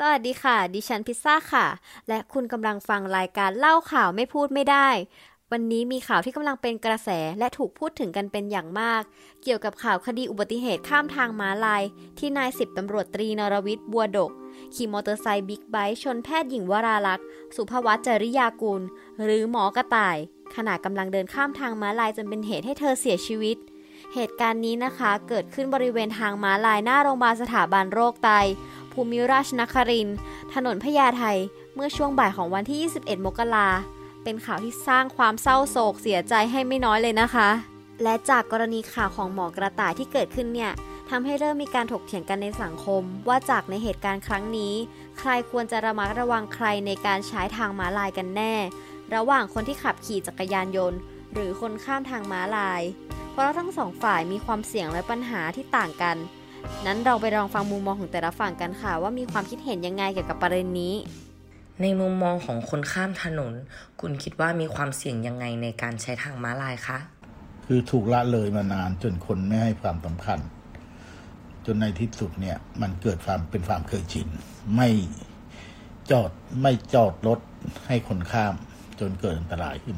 สวัสดีค่ะ ดิฉันพิซซ่าค่ะ และคุณกำลังฟังรายการเล่าข่าวไม่พูดไม่ได้ วันนี้มีข่าวที่กำลังเป็นกระแสและถูกพูดถึงกันเป็นอย่างมาก เกี่ยวกับข่าวคดีอุบัติเหตุข้ามทางม้าลาย ที่นายสิบตำรวจตรีนรวิทย์บัวดก ขี่มอเตอร์ไซค์บิ๊กไบค์ชนแพทย์หญิงวราลักษ์สุภวัชจริยากุล หรือหมอกระต่าย ขณะกำลังเดินข้ามทางม้าลายจนเป็นเหตุให้เธอเสียชีวิตเหตุการณ์นี้นะคะเกิดขึ้นบริเวณทางม้าลายหน้าโรงพยาบาลสถาบันโรคไต ภูมิราชนครินถนนพญาไทเมื่อช่วงบ่ายของวันที่ 21 มกราเป็นข่าวที่สร้างความเศร้าโศกเสียใจให้ไม่น้อยเลยนะคะ และจากกรณีข่าวของหมอกระต่ายที่เกิดขึ้นเนี่ยทำให้เริ่มมีการถกเถียงกันในสังคม ว่าจากในเหตุการณ์ครั้งนี้ ใครควรจะระมัดระวังใครในการใช้ทางม้าลายกันแน่ ระหว่างคนที่ขับขี่จักรยานยนต์ หรือคนข้ามทางม้าลาย เพราะทั้งสองฝ่ายมีความเสี่ยงและปัญหาที่ต่างกัน นั้นเราไปลองฟังมุมมองของแต่ละฝั่งกันค่ะ ว่ามีความคิดเห็นยังไงเกี่ยวกับประเด็นนี้ ในมุมมองของคนข้ามถนน คุณคิดว่ามีความเสี่ยงยังไงในการใช้ทางม้าลายคะคือถูกละเลยมานานจนคนไม่ให้ความสำคัญ จนในที่สุดเนี่ย มันเกิดความเป็นความเคยชินไม่จอดไม่จอดรถให้คนข้ามจนเกิดอันตรายขึ้น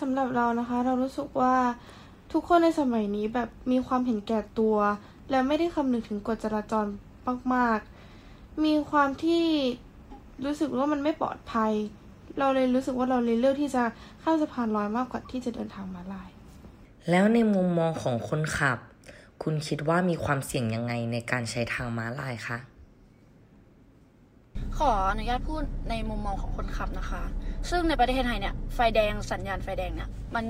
สำหรับเรานะคะ เรารู้สึกว่าทุกคนในสมัยนี้แบบมีความเห็นแก่ตัว และไม่ได้คำนึงถึงกฎจราจรมากๆ มีความที่รู้สึกว่ามันไม่ปลอดภัย เราเลยรู้สึกว่าเราเลยเลือกที่จะข้ามสะพานลอยมากกว่าที่จะเดินทางมาลาย แล้วในมุมมองของคนขับ คุณคิดว่ามีความเสี่ยงยังไงในการใช้ทางม้าลายคะขออนุญาตพูดในมุมมองของคนขับนะคะ ซึ่งในประเทศไทยเนี่ยไฟแดงสัญญาณไฟแดงเนี่ยมัน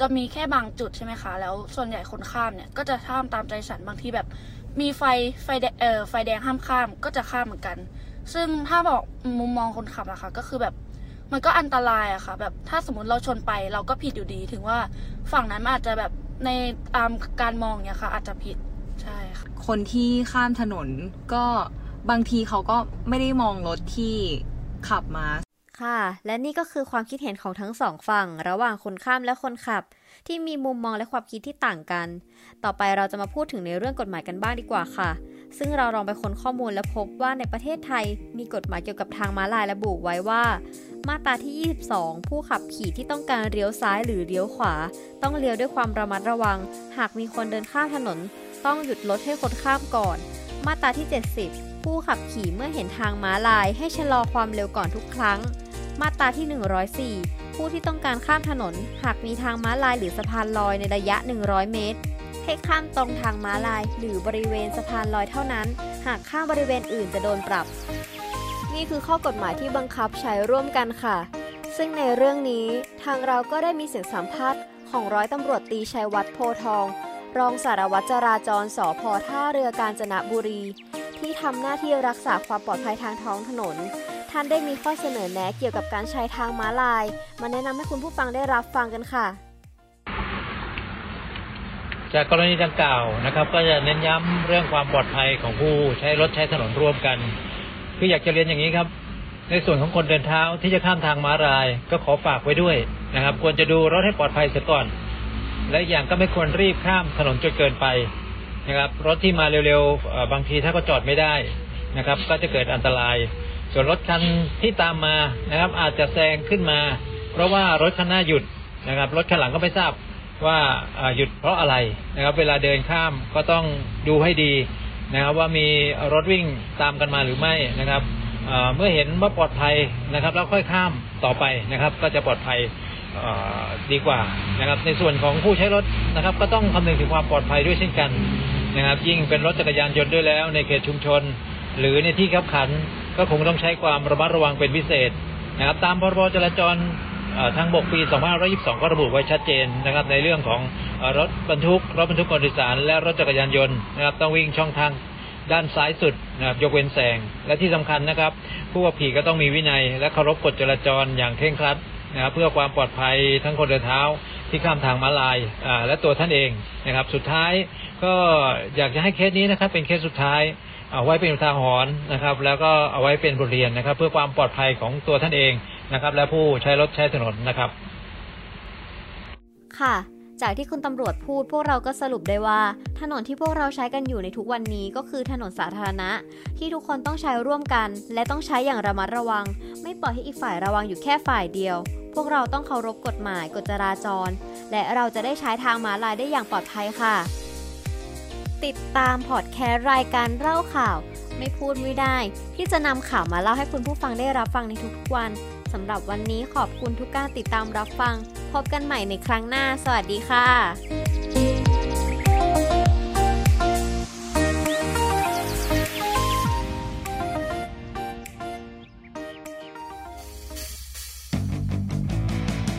จะมีแค่บางจุดใช่ไหมคะ แล้วส่วนใหญ่คนข้ามเนี่ยก็จะข้ามตามใจฉันบางทีแบบ มีไฟไฟแดงเออไฟแดงห้ามข้ามก็จะข้ามเหมือนกัน ซึ่งถ้าบอกมุมมองคนขับอะคะก็คือแบบมันก็อันตรายอะค่ะแบบถ้าสมมติเราชนไปเราก็ผิดอยู่ดี ถึงว่าฝั่งนั้นมันอาจจะแบบในตามการมองเนี่ยค่ะอาจจะผิดใช่ค่ะคนที่ข้ามถนนก็บางทีเขาก็ไม่ได้มองรถที่ขับมา ค่ะ และนี่ก็คือความคิดเห็นของทั้งสองฝั่ง ระหว่างคนข้ามและคนขับ ที่มีมุมมองและความคิดที่ต่างกัน ต่อไปเราจะมาพูดถึงในเรื่องกฎหมายกันบ้างดีกว่าค่ะ ซึ่งเราลองไปค้นข้อมูลและพบว่าในประเทศไทย มีกฎหมายเกี่ยวกับทางม้าลายระบุไว้ว่า มาตราที่ 22 ผู้ขับขี่ที่ต้องการเลี้ยวซ้ายหรือเลี้ยวขวา ต้องเลี้ยวด้วยความระมัดระวัง หากมีคนเดินข้ามถนน ต้องหยุดรถให้คนข้ามก่อน มาตราที่ 70ผู้ขับขี่เมื่อเห็นทางม้าลายให้ชะลอความเร็วก่อนทุกครั้ง มาตราที่ 104 ผู้ที่ต้องการข้ามถนน หากมีทางม้าลายหรือสะพานลอยในระยะ 100 เมตร ให้ข้ามตรงทางม้าลาย หรือบริเวณสะพานลอยเท่านั้น หากข้ามบริเวณอื่นจะโดนปรับ นี่คือข้อกฎหมายที่บังคับใช้ร่วมกันค่ะ ซึ่งในเรื่องนี้ทางเราก็ได้มีเสียงสัมภาษณ์ของร้อยตำรวจตีชัยวัฒน์โพทอง รองสารวัตรจราจรสพท่าเรือกาญจนบุรี ที่ทำหน้าที่รักษาความปลอดภัยทางท้องถนน ท่านได้มีข้อเสนอแนะเกี่ยวกับการใช้ทางม้าลาย มาแนะนำให้คุณผู้ฟังได้รับฟังกันค่ะ จากกรณีดังกล่าวนะครับ ก็จะเน้นย้ำเรื่องความปลอดภัยของผู้ใช้รถใช้ถนนร่วมกัน คืออยากจะเรียนอย่างนี้ครับ ในส่วนของคนเดินเท้าที่จะข้ามทางม้าลาย ก็ขอฝากไว้ด้วยนะครับ ควรจะดูรถให้ปลอดภัยเสียก่อน และอย่างก็ไม่ควรรีบข้ามถนนจนเกินไปนะครับ รถที่มาเร็วๆบางทีถ้าก็จอดไม่ได้นะครับ ก็จะเกิดอันตราย ส่วนรถคันที่ตามมานะครับ อาจจะแซงขึ้นมา เพราะว่ารถคันหน้าหยุดนะครับ รถคันหลังก็ไม่ทราบว่าหยุดเพราะอะไรนะครับ เวลาเดินข้ามก็ต้องดูให้ดีนะครับ ว่ามีรถวิ่งตามกันมาหรือไม่นะครับเมื่อเห็นว่าปลอดภัยนะครับ แล้วค่อยข้ามต่อไปนะครับ ก็จะปลอดภัยดีกว่านะครับ ในส่วนของผู้ใช้รถนะครับ ก็ต้องคำนึงถึงความปลอดภัยด้วยเช่นกันนะครับ ยิ่งเป็นรถจักรยานยนต์ด้วยแล้ว ในเขตชุมชน หรือในที่ขับขัน ก็คงต้องใช้ความระมัดระวังเป็นพิเศษนะครับ ตามพรบจราจรทางบกปี 2522 ก็ระบุไว้ชัดเจนนะครับ ในเรื่องของรถบรรทุกรถบรรทุกคนโดยสาร และรถจักรยานยนต์นะครับต้องวิ่งช่องทางด้านซ้ายสุดนะครับยกเว้นแซงและที่สำคัญนะครับ ผู้ขับขี่ก็ต้องมีวินัย และเคารพกฎจราจรอย่างเคร่งครัดนะครับเพื่อความปลอดภัยทั้งคนเดินเท้าที่ข้ามทางม้าลายและตัวท่านเองนะครับ สุดท้ายก็อยากจะให้เคสนี้นะครับ เป็นเคสสุดท้าย เอาไว้เป็นอุทาหรณ์นะครับ แล้วก็เอาไว้เป็นบทเรียนนะครับ เพื่อความปลอดภัยของตัวท่านเองนะครับ และผู้ใช้รถใช้ถนนนะครับ ค่ะ จากที่คุณตำรวจพูดพวกเราก็สรุปได้ว่า ถนนที่พวกเราใช้กันอยู่ในทุกวันนี้ก็คือถนนสาธารณะ ที่ทุกคนต้องใช้ร่วมกัน และต้องใช้อย่างระมัดระวัง ไม่ปล่อยให้อีกฝ่ายระวังอยู่แค่ฝ่ายเดียว พวกเราต้องเคารพกฎหมายกฎจราจร และเราจะได้ใช้ทางม้าลายได้อย่างปลอดภัยค่ะ ติดตามพอดแคสต์รายการเล่าข่าว ไม่พูดไม่ได้ ที่จะนำข่าวมาเล่าให้คุณผู้ฟังได้รับฟังในทุกๆวันสำหรับวันนี้ขอบคุณทุกการติดตามรับฟัง พบกันใหม่ในครั้งหน้า สวัสดีค่ะ